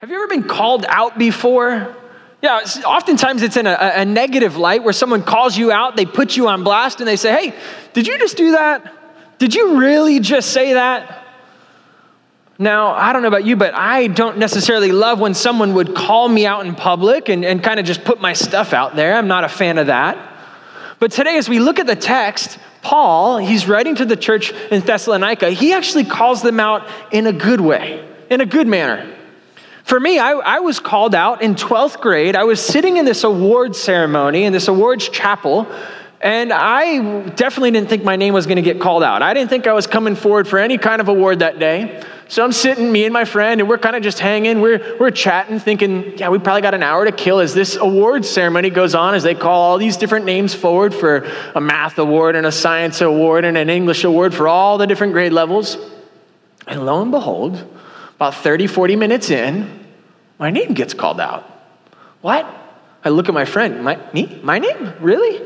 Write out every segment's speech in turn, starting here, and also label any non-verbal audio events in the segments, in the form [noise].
Have you ever been called out before? Yeah, oftentimes it's in a, a, negative light where someone calls you out, they put you on blast, and they say, Hey, did you just do that? Did you really just say that? Now, I don't know about you, but I don't necessarily love when someone would call me out in public and, and kind of just put my stuff out there. I'm not a fan of that. But today, as we look at the text, Paul, he's writing to the church in Thessalonica, he actually calls them out in a good way, in a good manner. For me, I, I, was called out in 12th grade. I was sitting in this awards ceremony, in this awards chapel, and I definitely didn't think my name was going to get called out. I didn't think I was coming forward for any kind of award that day. So I'm sitting, me and my friend, and we're kind of just hanging. We're, we're chatting, thinking, yeah, we probably got an hour to kill as this awards ceremony goes on, as they call all these different names forward for a math award and a science award and an English award for all the different grade levels. And lo and behold, about 30, 40 minutes in, my name gets called out. What? I look at my friend. My, me? My name? Really?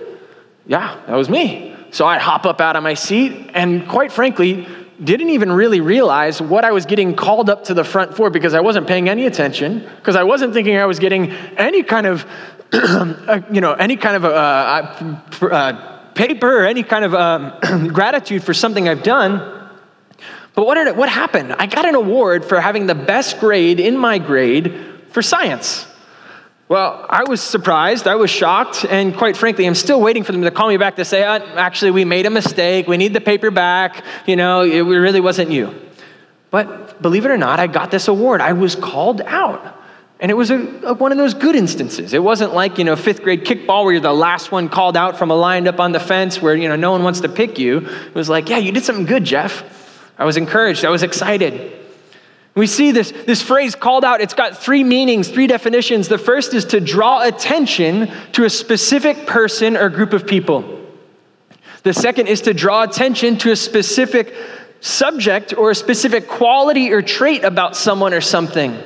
Yeah, that was me. So I hop up out of my seat and, quite frankly, didn't even really realize what I was getting called up to the front for because I wasn't paying any attention, because I wasn't thinking I was getting any kind of, [clears throat] uh, you know, any kind of uh, uh, uh, paper or any kind of um, [clears throat] gratitude for something I've done. But what, it, what happened? I got an award for having the best grade in my grade for science. Well, I was surprised, I was shocked, and quite frankly, I'm still waiting for them to call me back to say, oh, actually, we made a mistake, we need the paper back, you know, it really wasn't you. But believe it or not, I got this award. I was called out. And it was a, a, one of those good instances. It wasn't like, you know, fifth grade kickball where you're the last one called out from a lined up on the fence where, you know, no one wants to pick you. It was like, yeah, you did something good, Jeff. I was encouraged, I was excited. We see this, this phrase called out, it's got three meanings, three definitions. The first is to draw attention to a specific person or group of people. The second is to draw attention to a specific subject or a specific quality or trait about someone or something.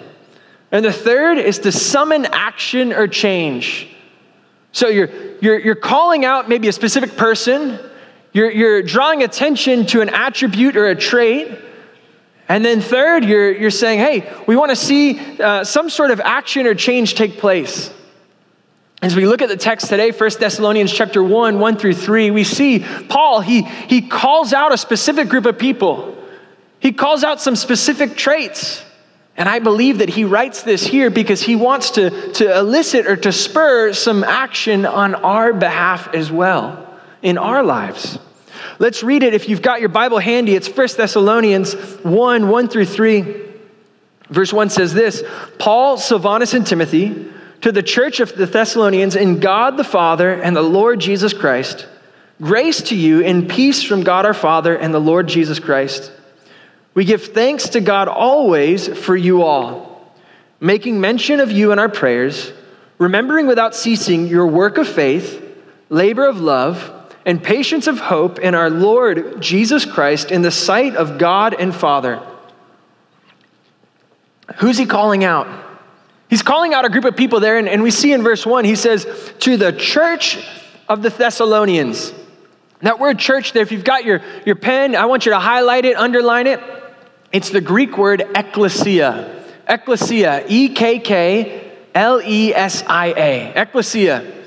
And the third is to summon action or change. So you're, you're, you're calling out maybe a specific person, you're, you're drawing attention to an attribute or a trait. And then, third, you're, you're saying, hey, we want to see uh, some sort of action or change take place. As we look at the text today, 1 Thessalonians chapter 1, 1 through 3, we see Paul, he, he calls out a specific group of people. He calls out some specific traits. And I believe that he writes this here because he wants to, to elicit or to spur some action on our behalf as well in our lives. Let's read it if you've got your Bible handy. It's 1 Thessalonians 1 1 through 3. Verse 1 says this Paul, Silvanus, and Timothy, to the church of the Thessalonians, in God the Father and the Lord Jesus Christ, grace to you and peace from God our Father and the Lord Jesus Christ. We give thanks to God always for you all, making mention of you in our prayers, remembering without ceasing your work of faith, labor of love, and patience of hope in our Lord Jesus Christ in the sight of God and Father. Who's he calling out? He's calling out a group of people there, and, and we see in verse 1, he says, To the church of the Thessalonians. That word church there, if you've got your, your pen, I want you to highlight it, underline it. It's the Greek word ekklesia. Ekklesia, E K K L E S I A. Ekklesia.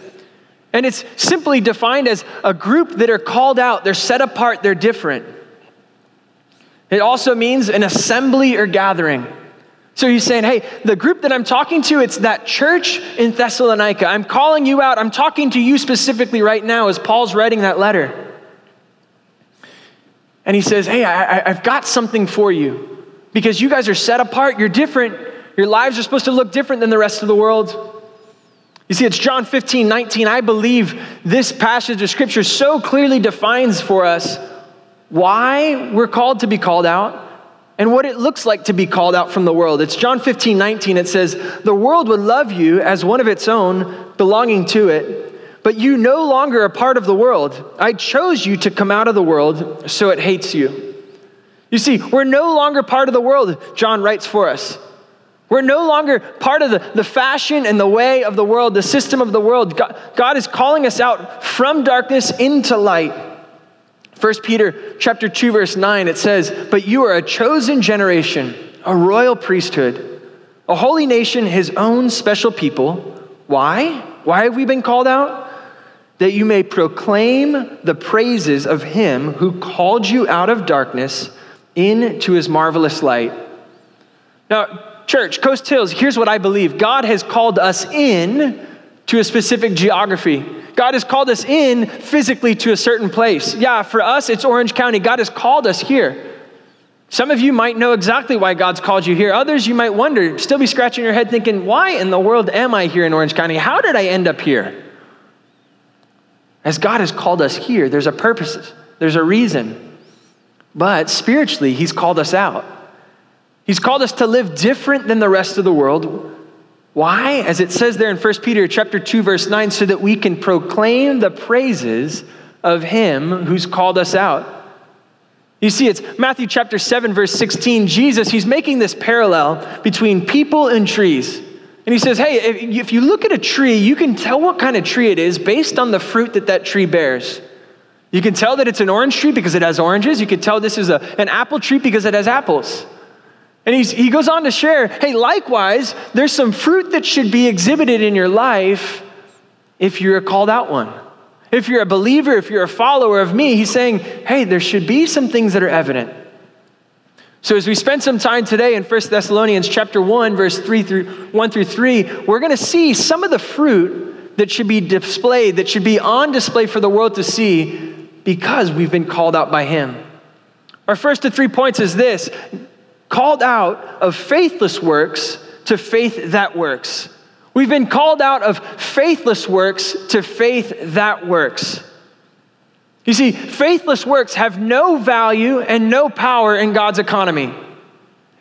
And it's simply defined as a group that are called out, they're set apart, they're different. It also means an assembly or gathering. So he's saying, hey, the group that I'm talking to, it's that church in Thessalonica. I'm calling you out. I'm talking to you specifically right now as Paul's writing that letter. And he says, hey, I, have got something for you because you guys are set apart. You're different. Your lives are supposed to look different than the rest of the world. You see, it's John 15, 19. I believe this passage of scripture so clearly defines for us why we're called to be called out and what it looks like to be called out from the world. It's John 15, 19. It says, The world would love you as one of its own, belonging to it, but you no longer are part of the world. I chose you to come out of the world, so it hates you. You see, we're no longer part of the world, John writes for us. We're no longer part of the, the fashion and the way of the world, the system of the world. God, God is calling us out from darkness into light. 1 Peter chapter 2 verse 9 it says, "But you are a chosen generation, a royal priesthood, a holy nation, his own special people. Why? Why have we been called out? That you may proclaim the praises of him who called you out of darkness into his marvelous light. Now, church, Coast Hills, here's what I believe God has called us in to a specific geography. God has called us in physically to a certain place. Yeah, for us, it's Orange County. God has called us here. Some of you might know exactly why God's called you here. Others, you might wonder, still be scratching your head thinking, why in the world am I here in Orange County? How did I end up here? As God has called us here, there's a purpose, there's a reason. But spiritually, He's called us out. He's called us to live different than the rest of the world. Why? As it says there in 1 Peter chapter 2 verse 9 so that we can proclaim the praises of him who's called us out. You see, it's Matthew chapter 7, verse 16. Jesus, he's making this parallel between people and trees. And he says, Hey, if you look at a tree, you can tell what kind of tree it is based on the fruit that that tree bears. You can tell that it's an orange tree because it has oranges. You can tell this is a, an apple tree because it has apples. And he's, he goes on to share, hey, likewise, there's some fruit that should be exhibited in your life if you're a called out one. If you're a believer, if you're a follower of me, he's saying, hey, there should be some things that are evident. So as we spend some time today in 1 Thessalonians chapter 1, verse 3 through 1 through 3, we're going to see some of the fruit that should be displayed, that should be on display for the world to see because we've been called out by him. Our first of three points is this called out of faithless works to faith that works. We've been called out of faithless works to faith that works. You see, faithless works have no value and no power in God's economy.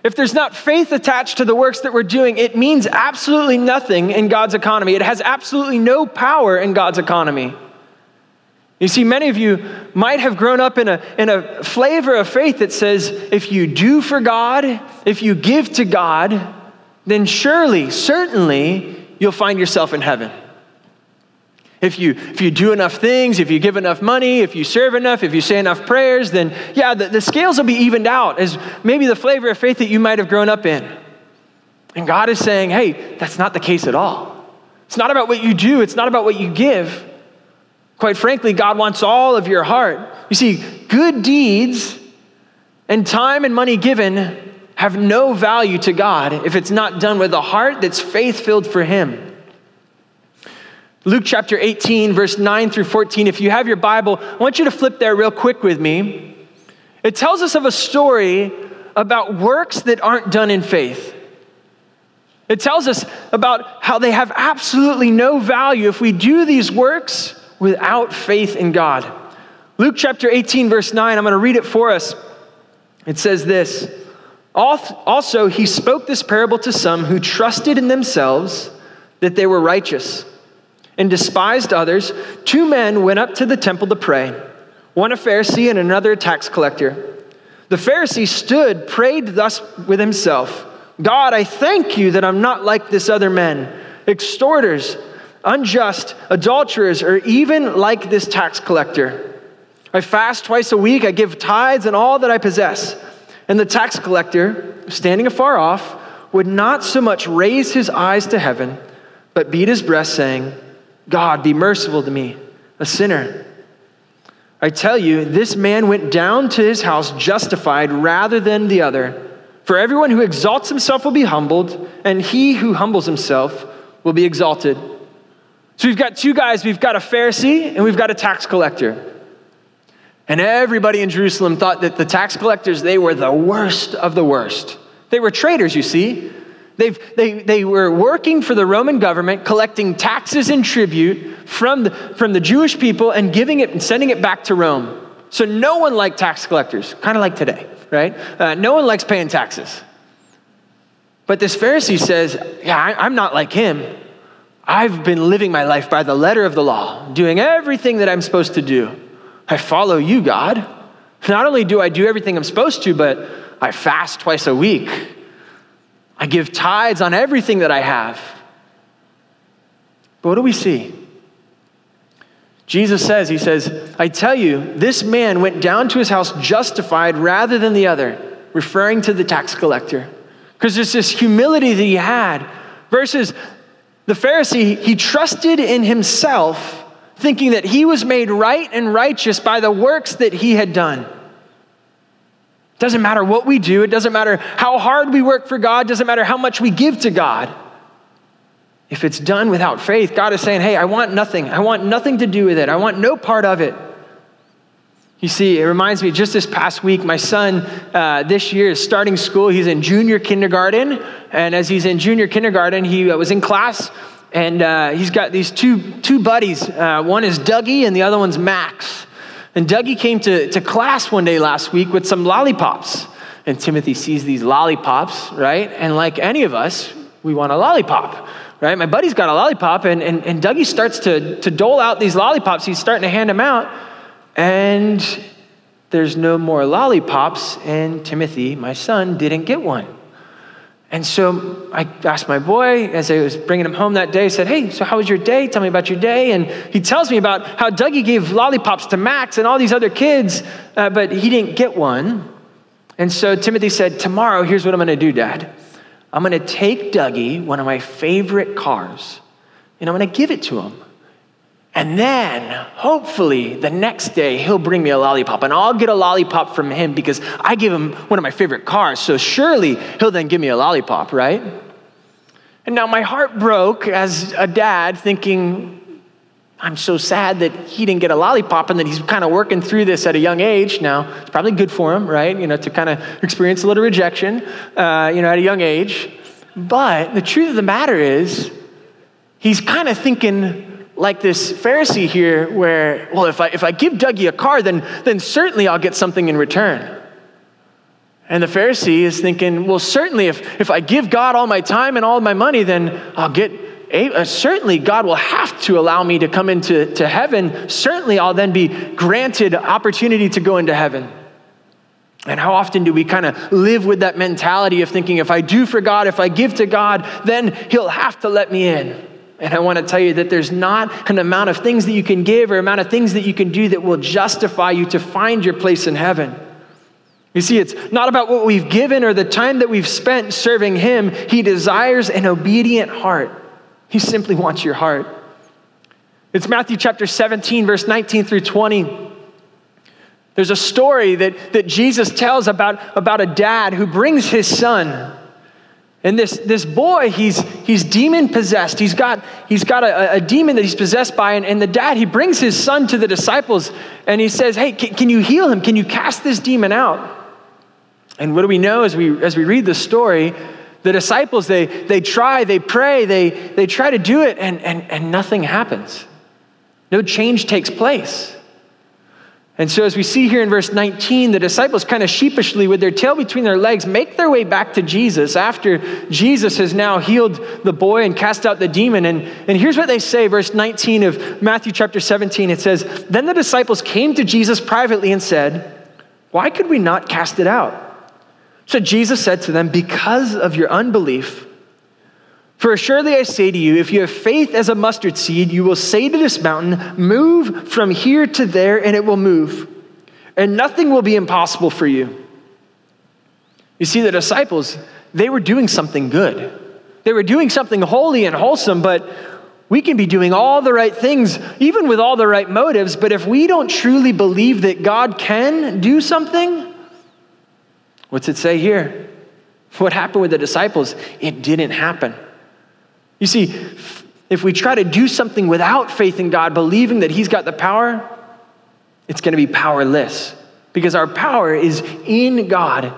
If there's not faith attached to the works that we're doing, it means absolutely nothing in God's economy. It has absolutely no power in God's economy. You see, many of you might have grown up in a, in a flavor of faith that says if you do for God, if you give to God, then surely, certainly, you'll find yourself in heaven. If you, if you do enough things, if you give enough money, if you serve enough, if you say enough prayers, then yeah, the, the scales will be evened out as maybe the flavor of faith that you might have grown up in. And God is saying, hey, that's not the case at all. It's not about what you do, it's not about what you give. Quite frankly, God wants all of your heart. You see, good deeds and time and money given have no value to God if it's not done with a heart that's faith filled for Him. Luke chapter 18, verse 9 through 14. If you have your Bible, I want you to flip there real quick with me. It tells us of a story about works that aren't done in faith. It tells us about how they have absolutely no value if we do these works without faith in God. Luke chapter 18, verse 9, I'm going to read it for us. It says this. Also, he spoke this parable to some who trusted in themselves that they were righteous and despised others. Two men went up to the temple to pray, one a Pharisee and another a tax collector. The Pharisee stood, prayed thus with himself God, I thank you that I'm not like this other men, extorters, unjust, adulterers, or even like this tax collector. I fast twice a week, I give tithes and all that I possess. And the tax collector, standing afar off, would not so much raise his eyes to heaven, but beat his breast, saying, God, be merciful to me, a sinner. I tell you, this man went down to his house justified rather than the other. For everyone who exalts himself will be humbled, and he who humbles himself will be exalted. So we've got two guys we've got a Pharisee and we've got a tax collector. And everybody in Jerusalem thought that the tax collectors, they were the worst of the worst. They were traitors, you see. They've, they, they were working for the Roman government, collecting taxes and tribute from the, from the Jewish people and giving it and sending it back to Rome. So no one liked tax collectors, kind of like today, right? Uh, no one likes paying taxes. But this Pharisee says, Yeah, I, I'm not like him. I've been living my life by the letter of the law, doing everything that I'm supposed to do. I follow you, God. Not only do I do everything I'm supposed to, but I fast twice a week. I give tithes on everything that I have. But what do we see? Jesus says, He says, I tell you, this man went down to his house justified rather than the other, referring to the tax collector. Because there's this humility that he had versus the Pharisee, he trusted in himself, thinking that he was made right and righteous by the works that he had done. It Doesn't matter what we do, it doesn't matter how hard we work for God, doesn't matter how much we give to God. If it's done without faith, God is saying, Hey, I want nothing. I want nothing to do with it. I want no part of it. You see, it reminds me just this past week, my son uh, this year is starting school. He's in junior kindergarten. And as he's in junior kindergarten, he uh, was in class and uh, he's got these two, two buddies. Uh, one is Dougie and the other one's Max. And Dougie came to, to class one day last week with some lollipops. And Timothy sees these lollipops, right? And like any of us, we want a lollipop, right? My buddy's got a lollipop, and, and, and Dougie starts to, to dole out these lollipops. He's starting to hand them out, and there's no more lollipops, and Timothy, my son, didn't get one. And so I asked my boy as I was bringing him home that day, I said, Hey, so how was your day? Tell me about your day. And he tells me about how Dougie gave lollipops to Max and all these other kids, uh, but he didn't get one. And so Timothy said, Tomorrow, here's what I'm going to do, Dad. I'm going to take Dougie, one of my favorite cars, and I'm going to give it to him. And then, hopefully, the next day, he'll bring me a lollipop, and I'll get a lollipop from him because I give him one of my favorite cars. So surely he'll then give me a lollipop, right? And now my heart broke as a dad, thinking, I'm so sad that he didn't get a lollipop and that he's kind of working through this at a young age. Now, it's probably good for him, right? You know, to kind of experience a little rejection, uh, you know, at a young age. But the truth of the matter is, he's kind of thinking, like this Pharisee here, where, well, if I, if I give Dougie a car, then, then certainly I'll get something in return. And the Pharisee is thinking, well, certainly if, if I give God all my time and all my money, then I'll get, uh, certainly God will have to allow me to come into to heaven. Certainly I'll then be granted opportunity to go into heaven. And how often do we kind of live with that mentality of thinking, if I do for God, if I give to God, then He'll have to let me in? And I want to tell you that there's not an amount of things that you can give or amount of things that you can do that will justify you to find your place in heaven. You see, it's not about what we've given or the time that we've spent serving Him. He desires an obedient heart. He simply wants your heart. It's Matthew chapter 17, verse 19 through 20. There's a story that, that Jesus tells about, about a dad who brings his son and this, this boy, he's, he's demon possessed. He's got, he's got a, a demon that he's possessed by. And, and the dad, he brings his son to the disciples and he says, Hey, can, can you heal him? Can you cast this demon out? And what do we know as we, as we read the story? The disciples, they, they try, they pray, they, they try to do it, and, and, and nothing happens. No change takes place. And so, as we see here in verse 19, the disciples kind of sheepishly, with their tail between their legs, make their way back to Jesus after Jesus has now healed the boy and cast out the demon. And, and here's what they say, verse 19 of Matthew chapter 17. It says, Then the disciples came to Jesus privately and said, Why could we not cast it out? So Jesus said to them, Because of your unbelief, for surely I say to you, if you have faith as a mustard seed, you will say to this mountain, Move from here to there, and it will move. And nothing will be impossible for you. You see, the disciples, they were doing something good. They were doing something holy and wholesome, but we can be doing all the right things, even with all the right motives, but if we don't truly believe that God can do something, what's it say here? What happened with the disciples? It didn't happen. You see, if we try to do something without faith in God, believing that He's got the power, it's going to be powerless because our power is in God.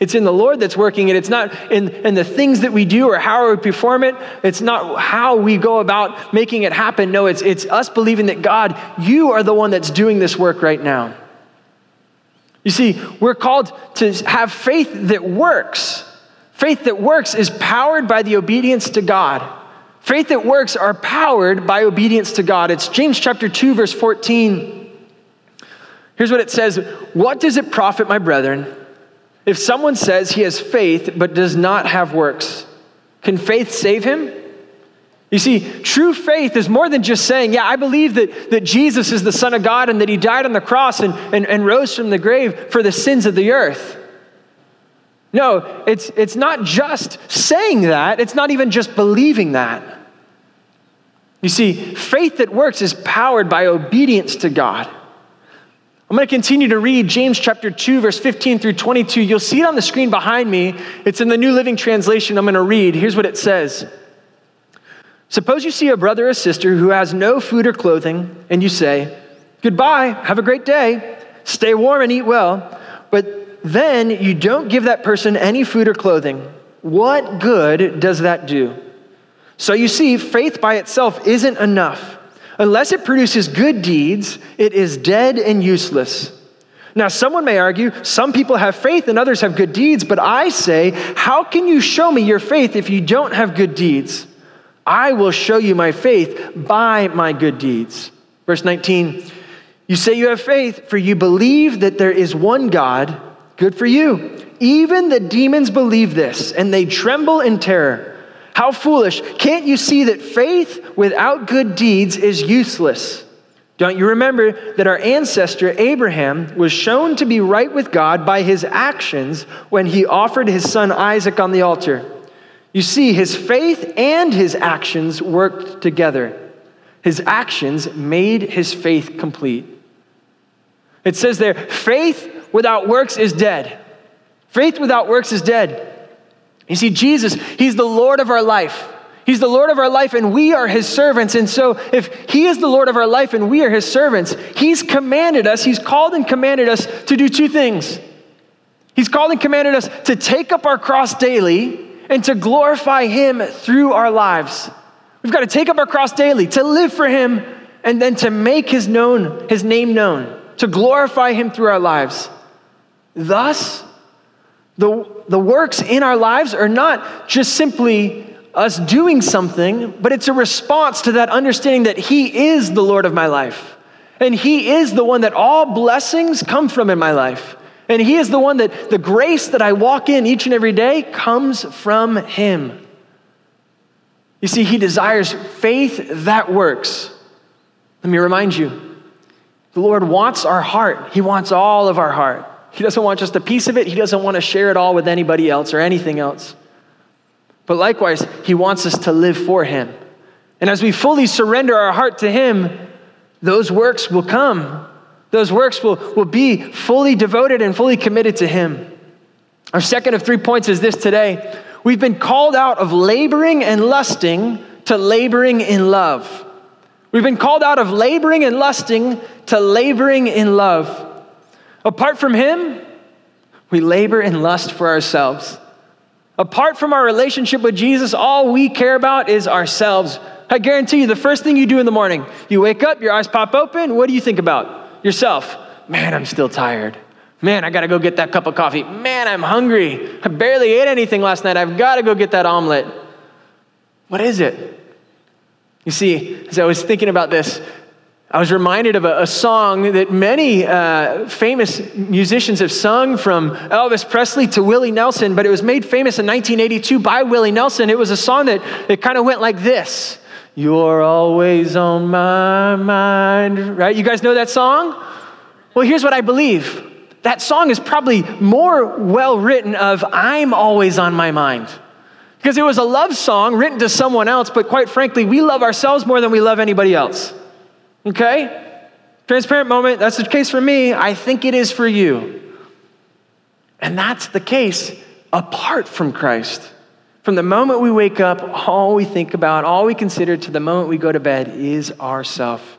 It's in the Lord that's working it. It's not in, in the things that we do or how we perform it. It's not how we go about making it happen. No, it's, it's us believing that God, you are the one that's doing this work right now. You see, we're called to have faith that works. Faith that works is powered by the obedience to God. Faith that works are powered by obedience to God. It's James chapter 2 verse 14. Here's what it says, "What does it profit, my brethren, if someone says he has faith but does not have works? Can faith save him?" You see, true faith is more than just saying, Yeah, I believe that, that Jesus is the Son of God and that He died on the cross and, and, and rose from the grave for the sins of the earth. No, it's, it's not just saying that, it's not even just believing that. You see, faith that works is powered by obedience to God. I'm going to continue to read James chapter 2, verse 15 through 22. You'll see it on the screen behind me. It's in the New Living Translation. I'm going to read. Here's what it says Suppose you see a brother or sister who has no food or clothing, and you say, Goodbye, have a great day, stay warm and eat well, but then you don't give that person any food or clothing. What good does that do? So you see, faith by itself isn't enough. Unless it produces good deeds, it is dead and useless. Now, someone may argue some people have faith and others have good deeds, but I say, how can you show me your faith if you don't have good deeds? I will show you my faith by my good deeds. Verse 19, you say you have faith, for you believe that there is one God. Good for you. Even the demons believe this, and they tremble in terror. How foolish. Can't you see that faith without good deeds is useless? Don't you remember that our ancestor Abraham was shown to be right with God by his actions when he offered his son Isaac on the altar? You see, his faith and his actions worked together. His actions made his faith complete. It says there, faith without works is dead. Faith without works is dead. You see, Jesus, He's the Lord of our life. He's the Lord of our life, and we are His servants. And so, if He is the Lord of our life and we are His servants, He's commanded us, He's called and commanded us to do two things. He's called and commanded us to take up our cross daily and to glorify Him through our lives. We've got to take up our cross daily, to live for Him, and then to make His known, His name known, to glorify Him through our lives. Thus, the, the works in our lives are not just simply us doing something, but it's a response to that understanding that He is the Lord of my life. And He is the one that all blessings come from in my life. And He is the one that the grace that I walk in each and every day comes from Him. You see, He desires faith that works. Let me remind you the Lord wants our heart, He wants all of our heart. He doesn't want just a piece of it, He doesn't want to share it all with anybody else or anything else. But likewise, He wants us to live for Him. And as we fully surrender our heart to Him, those works will come. Those works will, will be fully devoted and fully committed to Him. Our second of three points is this today. We've been called out of laboring and lusting to laboring in love. We've been called out of laboring and lusting to laboring in love. Apart from Him, we labor and lust for ourselves. Apart from our relationship with Jesus, all we care about is ourselves. I guarantee you, the first thing you do in the morning, you wake up, your eyes pop open, what do you think about? Yourself. Man, I'm still tired. Man, I gotta go get that cup of coffee. Man, I'm hungry. I barely ate anything last night. I've gotta go get that omelet. What is it? You see, as I was thinking about this, I was reminded of a, a song that many uh, famous musicians have sung, from Elvis Presley to Willie Nelson, but it was made famous in 1982 by Willie Nelson. It was a song that it kind of went like this You're always on my mind, right? You guys know that song? Well, here's what I believe that song is probably more well written of I'm always on my mind. Because it was a love song written to someone else, but quite frankly, we love ourselves more than we love anybody else. Okay? Transparent moment, that's the case for me. I think it is for you. And that's the case apart from Christ. From the moment we wake up, all we think about, all we consider to the moment we go to bed is ourself.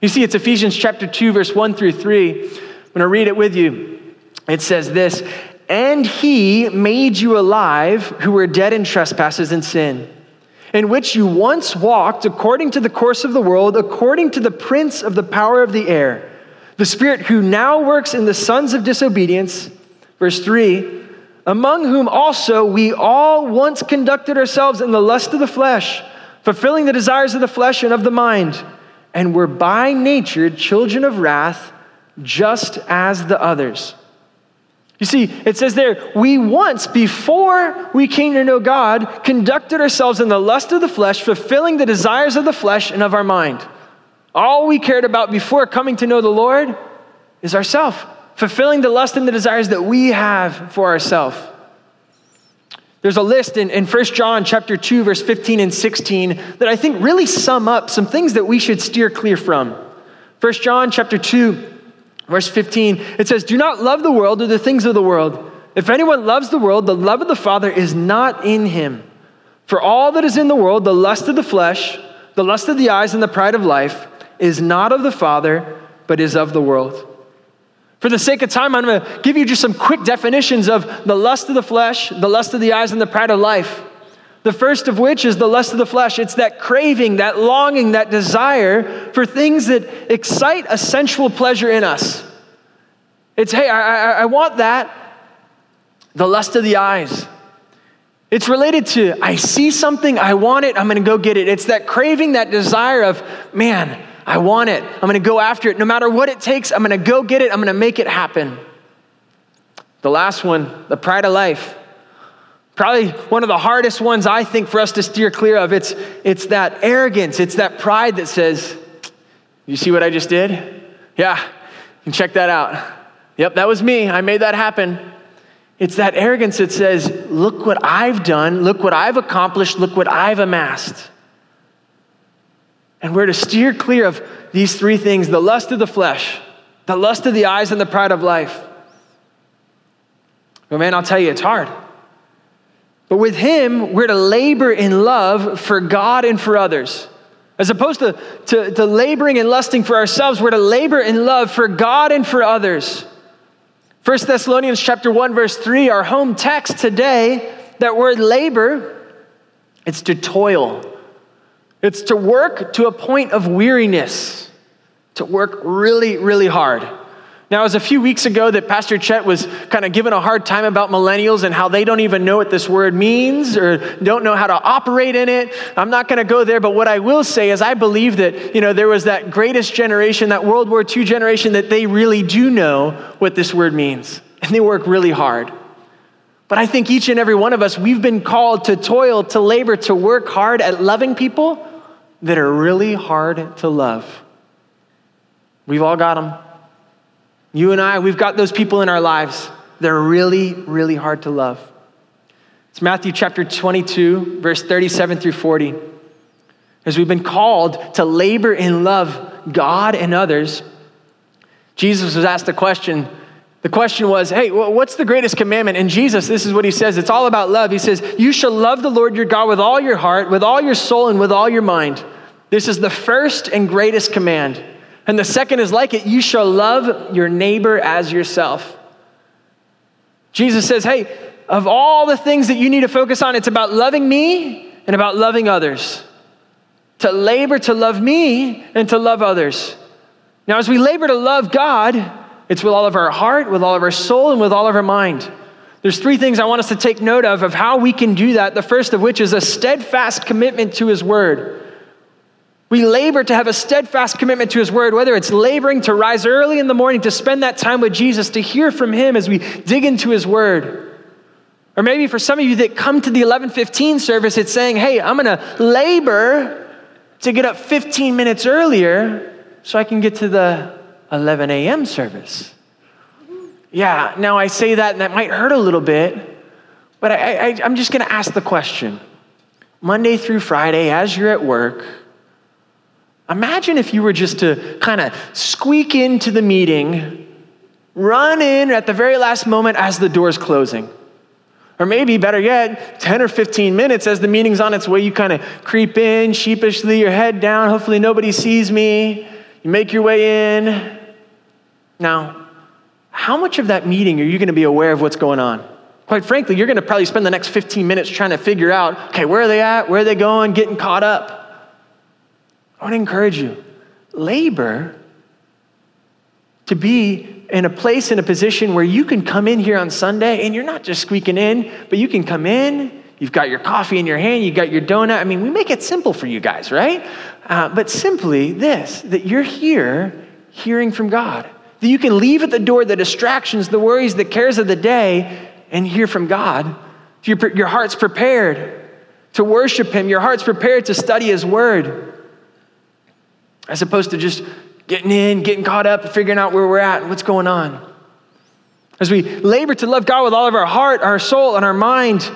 You see, it's Ephesians chapter 2, verse 1 through 3. I'm going to read it with you. It says this And he made you alive who were dead in trespasses and sin in which you once walked according to the course of the world, according to the prince of the power of the air, the spirit who now works in the sons of disobedience. Verse 3 Among whom also we all once conducted ourselves in the lust of the flesh, fulfilling the desires of the flesh and of the mind, and were by nature children of wrath, just as the others. You see, it says there, we once, before we came to know God, conducted ourselves in the lust of the flesh, fulfilling the desires of the flesh and of our mind. All we cared about before coming to know the Lord is ourself, fulfilling the lust and the desires that we have for ourselves. There's a list in, in 1 John chapter 2, verse 15 and 16 that I think really sum up some things that we should steer clear from. 1 John chapter 2, verse 15, it says, Do not love the world or the things of the world. If anyone loves the world, the love of the Father is not in him. For all that is in the world, the lust of the flesh, the lust of the eyes, and the pride of life, is not of the Father, but is of the world. For the sake of time, I'm going to give you just some quick definitions of the lust of the flesh, the lust of the eyes, and the pride of life. The first of which is the lust of the flesh. It's that craving, that longing, that desire for things that excite a sensual pleasure in us. It's, hey, I, I, I want that. The lust of the eyes. It's related to, I see something, I want it, I'm gonna go get it. It's that craving, that desire of, man, I want it. I'm to go after it. No matter what it takes, I'm to go get it. I'm to make it happen. The last one, the pride of life. Probably one of the hardest ones I think for us to steer clear of. It's, it's that arrogance, it's that pride that says, You see what I just did? Yeah, you can check that out. Yep, that was me. I made that happen. It's that arrogance that says, Look what I've done, look what I've accomplished, look what I've amassed. And we're to steer clear of these three things the lust of the flesh, the lust of the eyes, and the pride of life. But man, I'll tell you, it's hard. But with Him, we're to labor in love for God and for others. As opposed to, to, to laboring and lusting for ourselves, we're to labor in love for God and for others. 1 Thessalonians chapter 1, verse 3, our home text today, that word labor, it's to toil. It's to work to a point of weariness, to work really, really hard. Now, it was a few weeks ago that Pastor Chet was kind of given a hard time about millennials and how they don't even know what this word means or don't know how to operate in it. I'm not going to go there, but what I will say is I believe that, you know, there was that greatest generation, that World War II generation, that they really do know what this word means and they work really hard. But I think each and every one of us, we've been called to toil, to labor, to work hard at loving people that are really hard to love. We've all got them. You and I, we've got those people in our lives. They're really, really hard to love. It's Matthew chapter 22, verse 37 through 40. As we've been called to labor in love God and others, Jesus was asked a question. The question was, hey, what's the greatest commandment? And Jesus, this is what he says it's all about love. He says, You shall love the Lord your God with all your heart, with all your soul, and with all your mind. This is the first and greatest command. And the second is like it you shall love your neighbor as yourself. Jesus says, hey, of all the things that you need to focus on, it's about loving me and about loving others. To labor to love me and to love others. Now, as we labor to love God, it's with all of our heart, with all of our soul, and with all of our mind. There's three things I want us to take note of of how we can do that. The first of which is a steadfast commitment to His Word. We labor to have a steadfast commitment to His Word, whether it's laboring to rise early in the morning to spend that time with Jesus, to hear from Him as we dig into His Word. Or maybe for some of you that come to the 11:15 service, it's saying, "Hey, I'm going to labor to get up 15 minutes earlier so I can get to the 11 a.m. service." Yeah, now I say that and that might hurt a little bit, but I, I, I'm just going to ask the question: Monday through Friday, as you're at work Imagine if you were just to kind of squeak into the meeting, run in at the very last moment as the door's closing. Or maybe better yet, 10 or 15 minutes as the meeting's on its way, you kind of creep in sheepishly, your head down, hopefully nobody sees me. You make your way in. Now, how much of that meeting are you going to be aware of what's going on? Quite frankly, you're going to probably spend the next 15 minutes trying to figure out okay, where are they at? Where are they going? Getting caught up. I want to encourage you labor to be in a place, in a position where you can come in here on Sunday and you're not just squeaking in, but you can come in. You've got your coffee in your hand, you've got your donut. I mean, we make it simple for you guys, right? Uh, but simply this that you're here hearing from God. That you can leave at the door the distractions, the worries, the cares of the day, and hear from God. Your, your heart's prepared to worship Him, your heart's prepared to study His Word as opposed to just getting in, getting caught up, figuring out where we're at and what's going on. As we labor to love God with all of our heart, our soul, and our mind,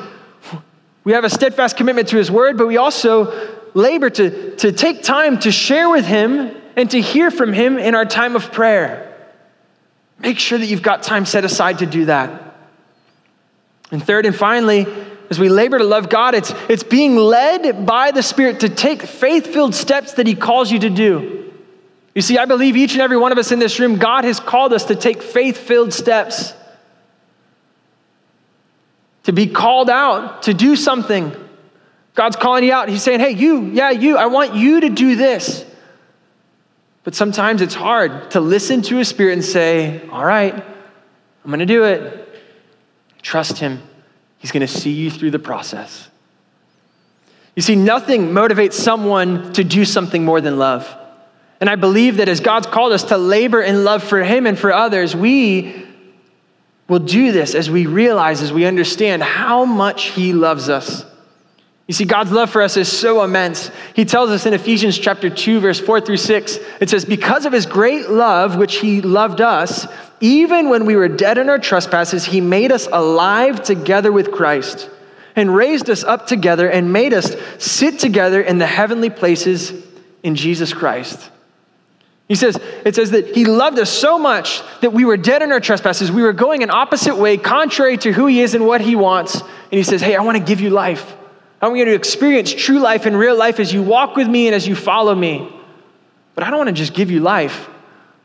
We have a steadfast commitment to his word, but we also labor to, to take time to share with him and to hear from him in our time of prayer. Make sure that you've got time set aside to do that. And third and finally, as we labor to love God, it's, it's being led by the Spirit to take faith filled steps that He calls you to do. You see, I believe each and every one of us in this room, God has called us to take faith filled steps to be called out, to do something. God's calling you out. He's saying, hey, you, yeah, you, I want you to do this. But sometimes it's hard to listen to a spirit and say, all right, I'm going to do it. Trust him. He's going to see you through the process. You see, nothing motivates someone to do something more than love. And I believe that as God's called us to labor in love for Him and for others, we will do this as we realize, as we understand how much He loves us. You see, God's love for us is so immense. He tells us in Ephesians chapter 2, verse 4 through 6, it says, Because of his great love, which he loved us, even when we were dead in our trespasses, he made us alive together with Christ and raised us up together and made us sit together in the heavenly places in Jesus Christ. He says, it says that he loved us so much that we were dead in our trespasses. We were going an opposite way, contrary to who he is and what he wants. And he says, Hey, I want to give you life. I want you to experience true life and real life as you walk with me and as you follow me. But I don't want to just give you life.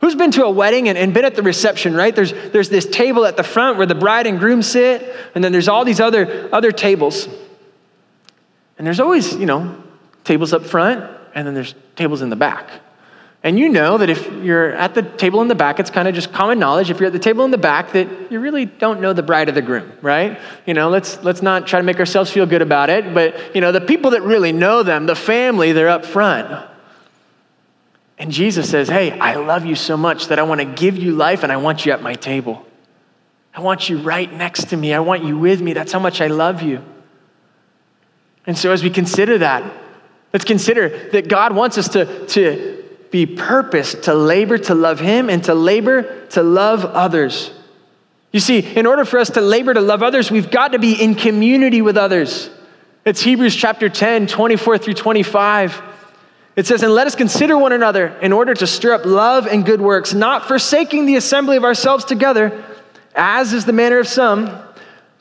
Who's been to a wedding and, and, been at the reception, right? There's, there's this table at the front where the bride and groom sit, and then there's all these other, other tables. And there's always, you know, tables up front, and then there's tables in the back. And you know that if you're at the table in the back, it's kind of just common knowledge. If you're at the table in the back, that you really don't know the bride or the groom, right? You know, let's let's not try to make ourselves feel good about it. But you know, the people that really know them, the family, they're up front. And Jesus says, Hey, I love you so much that I want to give you life and I want you at my table. I want you right next to me. I want you with me. That's how much I love you. And so as we consider that, let's consider that God wants us to, to be purposed to labor to love Him and to labor to love others. You see, in order for us to labor to love others, we've got to be in community with others. It's Hebrews chapter 10, 24 through 25. It says, And let us consider one another in order to stir up love and good works, not forsaking the assembly of ourselves together, as is the manner of some,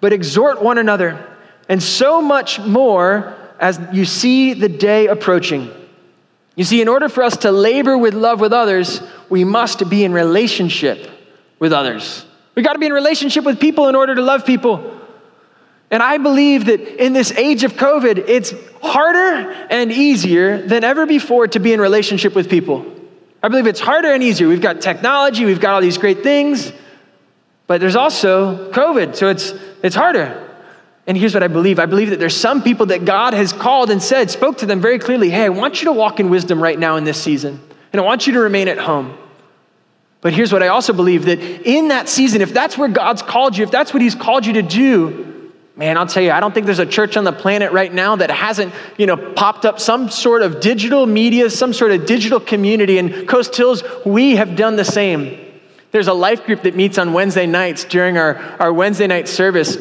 but exhort one another, and so much more as you see the day approaching. You see, in order for us to labor with love with others, we must be in relationship with others. We got to be in relationship with people in order to love people. And I believe that in this age of COVID, it's harder and easier than ever before to be in relationship with people. I believe it's harder and easier. We've got technology, we've got all these great things, but there's also COVID, so it's, it's harder. And here's what I believe I believe that there's some people that God has called and said, spoke to them very clearly hey, I want you to walk in wisdom right now in this season, and I want you to remain at home. But here's what I also believe that in that season, if that's where God's called you, if that's what He's called you to do, man, I'll tell you, I don't think there's a church on the planet right now that hasn't, you know, popped up some sort of digital media, some sort of digital community. And Coast Hills, we have done the same. There's a life group that meets on Wednesday nights during our, our Wednesday night service.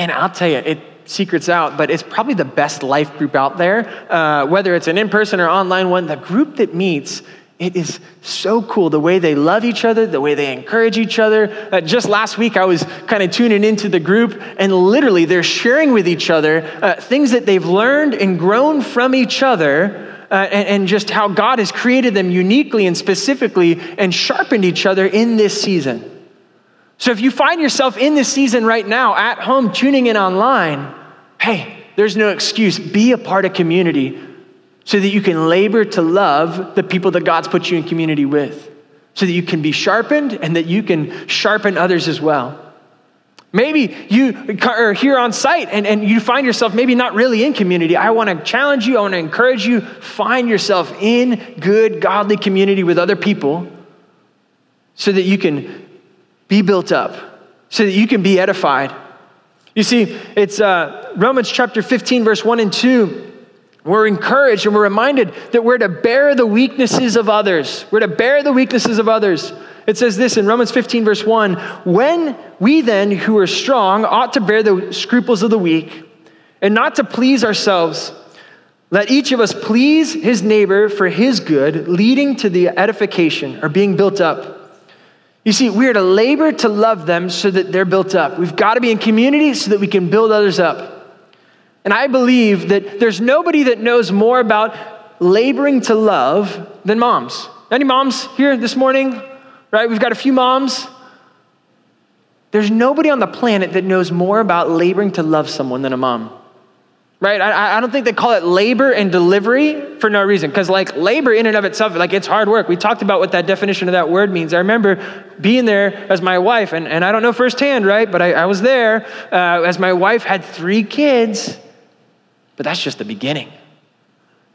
And I'll tell you, it secrets out, but it's probably the best life group out there. Uh, whether it's an in person or online one, the group that meets, it is so cool the way they love each other, the way they encourage each other. Uh, just last week, I was kind of tuning into the group, and literally they're sharing with each other uh, things that they've learned and grown from each other. Uh, and, and just how God has created them uniquely and specifically and sharpened each other in this season. So if you find yourself in this season right now, at home, tuning in online, hey, there's no excuse. Be a part of community so that you can labor to love the people that God's put you in community with, so that you can be sharpened and that you can sharpen others as well. Maybe you are here on site and, and you find yourself maybe not really in community. I want to challenge you, I want to encourage you, find yourself in good, godly community with other people so that you can be built up so that you can be edified. You see, it's uh, Romans chapter 15, verse 1 and 2. We're encouraged and we're reminded that we're to bear the weaknesses of others. We're to bear the weaknesses of others. It says this in Romans 15, verse 1 When we then, who are strong, ought to bear the scruples of the weak and not to please ourselves. Let each of us please his neighbor for his good, leading to the edification or being built up. You see, we are to labor to love them so that they're built up. We've got to be in community so that we can build others up. And I believe that there's nobody that knows more about laboring to love than moms. Any moms here this morning? Right? We've got a few moms. There's nobody on the planet that knows more about laboring to love someone than a mom right? I, I, don't think they call it labor and delivery for no reason. Because, like, labor in and of itself, like, it's hard work. We talked about what that definition of that word means. I remember being there as my wife, and, and I don't know firsthand, right? But I, I was there uh, as my wife had three kids. But that's just the beginning.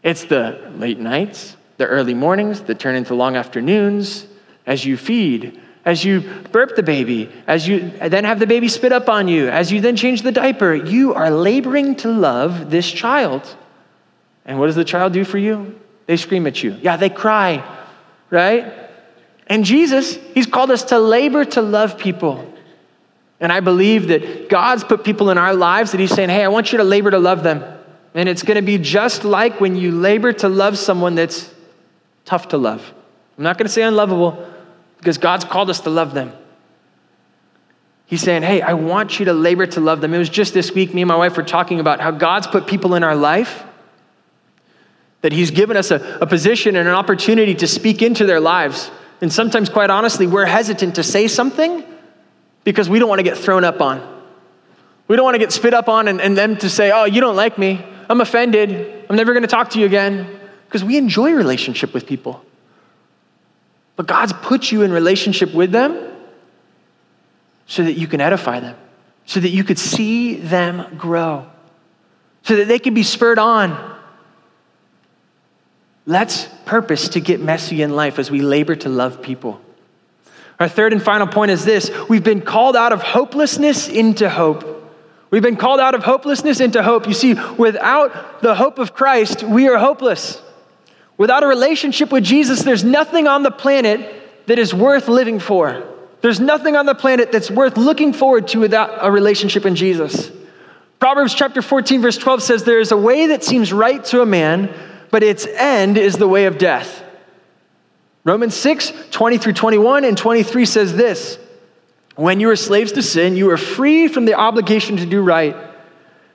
It's the late nights, the early mornings that turn into long afternoons as you feed as you burp the baby, as you then have the baby spit up on you, as you then change the diaper, you are laboring to love this child. And what does the child do for you? They scream at you. Yeah, they cry, right? And Jesus, He's called us to labor to love people. And I believe that God's put people in our lives that He's saying, hey, I want you to labor to love them. And it's going to be just like when you labor to love someone that's tough to love. I'm not going to say unlovable because God's called us to love them. He's saying, Hey, I want you to labor to love them. It was just this week, me and my wife were talking about how God's put people in our life, that He's given us a, a position and an opportunity to speak into their lives. And sometimes, quite honestly, we're hesitant to say something because we don't want to get thrown up on. We don't want to get spit up on and, and them to say, Oh, you don't like me. I'm offended. I'm never going to talk to you again. Because we enjoy relationship with people. But God's put you in relationship with them so that you can edify them, so that you could see them grow, so that they can be spurred on. Let's purpose to get messy in life as we labor to love people. Our third and final point is this we've been called out of hopelessness into hope. We've been called out of hopelessness into hope. You see, without the hope of Christ, we are hopeless. Without a relationship with Jesus, there's nothing on the planet that is worth living for. There's nothing on the planet that's worth looking forward to without a relationship in Jesus. Proverbs chapter 14, verse 12 says, There is a way that seems right to a man, but its end is the way of death. Romans 6, 20 through 21 and 23 says this When you were slaves to sin, you were free from the obligation to do right.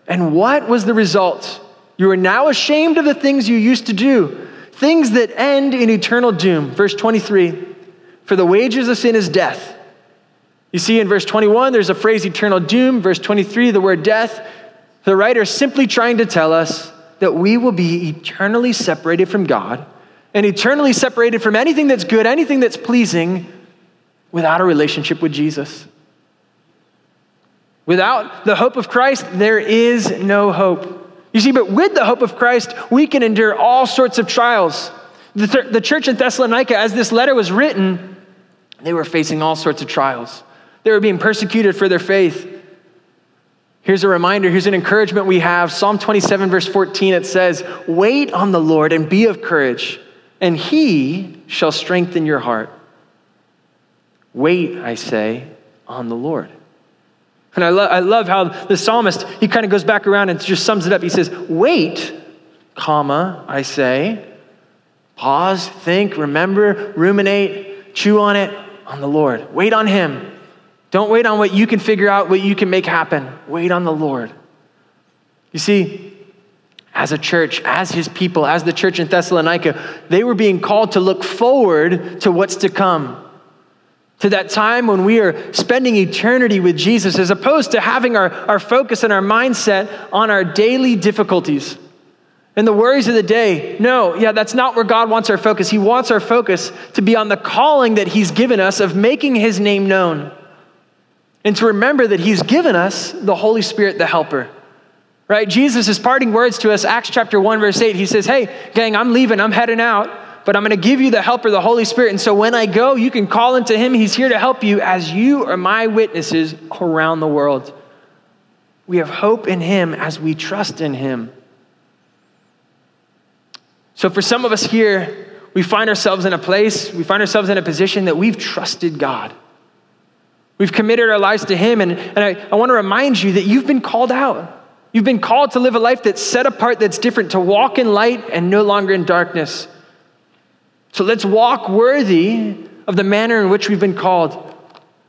And what was the result? You are now ashamed of the things you used to do things that end in eternal doom. Verse 23 For the wages of sin is death. You see in verse 21, there's a phrase eternal doom. Verse 23, the word death. The writer is simply trying to tell us that we will be eternally separated from God and eternally separated from anything that's good, anything that's pleasing, without a relationship with Jesus. Without the hope of Christ, there is no hope. You see, but with the hope of Christ, we can endure all sorts of trials. The, th- the church in Thessalonica, as this letter was written, they were facing all sorts of trials. They were being persecuted for their faith. Here's a reminder, here's an encouragement we have. Psalm 27, verse 14, it says, Wait on the Lord and be of courage, and he shall strengthen your heart. Wait, I say, on the Lord. And I, lo- I love how the psalmist, he kind of goes back around and just sums it up. He says, Wait, comma, I say, pause, think, remember, ruminate, chew on it, on the Lord. Wait on Him. Don't wait on what you can figure out, what you can make happen. Wait on the Lord. You see, as a church, as His people, as the church in Thessalonica, they were being called to look forward to what's to come to that time when we are spending eternity with Jesus, as opposed to having our, our focus and our mindset on our daily difficulties and the worries of the day. No, yeah, that's not where God wants our focus. He wants our focus to be on the calling that He's given us of making His name known. And to remember that He's given us the Holy Spirit, the Helper. Right? Jesus' parting words to us, Acts chapter 1, verse 8, He says, Hey, gang, I'm leaving, I'm heading out but I'm going to give you the helper, the Holy Spirit. And so when I go, you can call into him. He's here to help you as you are my witnesses around the world. We have hope in him as we trust in him. So for some of us here, we find ourselves in a place, we find ourselves in a position that we've trusted God. We've committed our lives to him. And, and I, I want to remind you that you've been called out. You've been called to live a life that's set apart, that's different, to walk in light and no longer in darkness. So let's walk worthy of the manner in which we've been called.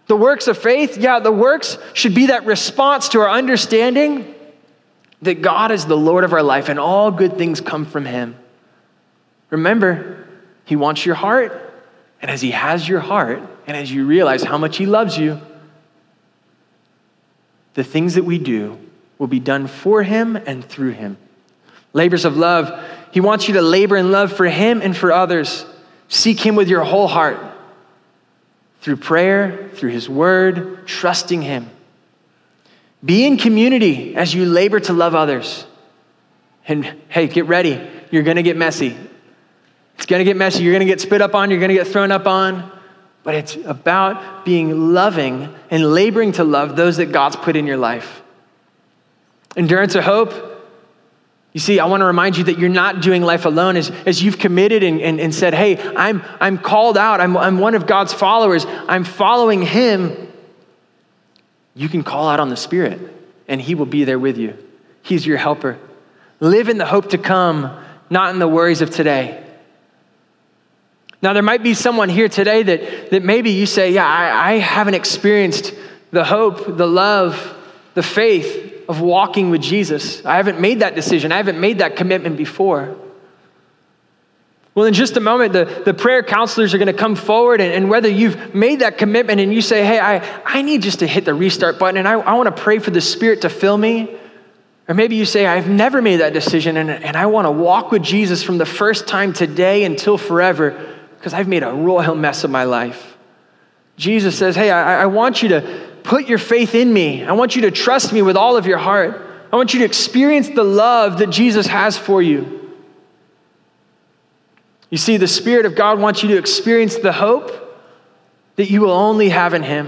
The works of faith, yeah, the works should be that response to our understanding that God is the Lord of our life and all good things come from Him. Remember, He wants your heart, and as He has your heart, and as you realize how much He loves you, the things that we do will be done for Him and through Him. Labors of love, He wants you to labor in love for Him and for others. Seek Him with your whole heart through prayer, through His Word, trusting Him. Be in community as you labor to love others. And hey, get ready. You're going to get messy. It's going to get messy. You're going to get spit up on. You're going to get thrown up on. But it's about being loving and laboring to love those that God's put in your life. Endurance of hope. You see, I want to remind you that you're not doing life alone as, as you've committed and, and, and said, hey, I'm, I'm called out. I'm, I'm one of God's followers. I'm following Him. You can call out on the Spirit, and He will be there with you. He's your helper. Live in the hope to come, not in the worries of today. Now, there might be someone here today that, that maybe you say, Yeah, I, I haven't experienced the hope, the love, the faith of walking with Jesus. I haven't made that decision, I haven't made that commitment before. Well, in just a moment, the, the prayer counselors are going to come forward, and, and, whether you've made that commitment and you say, Hey, I, I need just to hit the restart button and I, I want to pray for the Spirit to fill me. Or maybe you say, I've never made that decision and, and I want to walk with Jesus from the first time today until forever because I've made a royal mess of my life. Jesus says, Hey, I, I want you to put your faith in me. I want you to trust me with all of your heart. I want you to experience the love that Jesus has for you. You see, the Spirit of God wants you to experience the hope that you will only have in Him.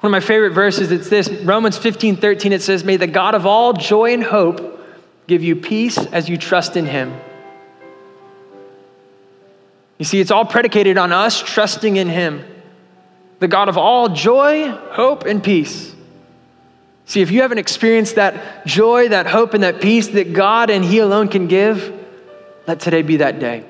One of my favorite verses, it's this Romans 15 13, it says, May the God of all joy and hope give you peace as you trust in Him. You see, it's all predicated on us trusting in Him, the God of all joy, hope, and peace. See, if you haven't experienced that joy, that hope, and that peace that God and He alone can give, let today be that day.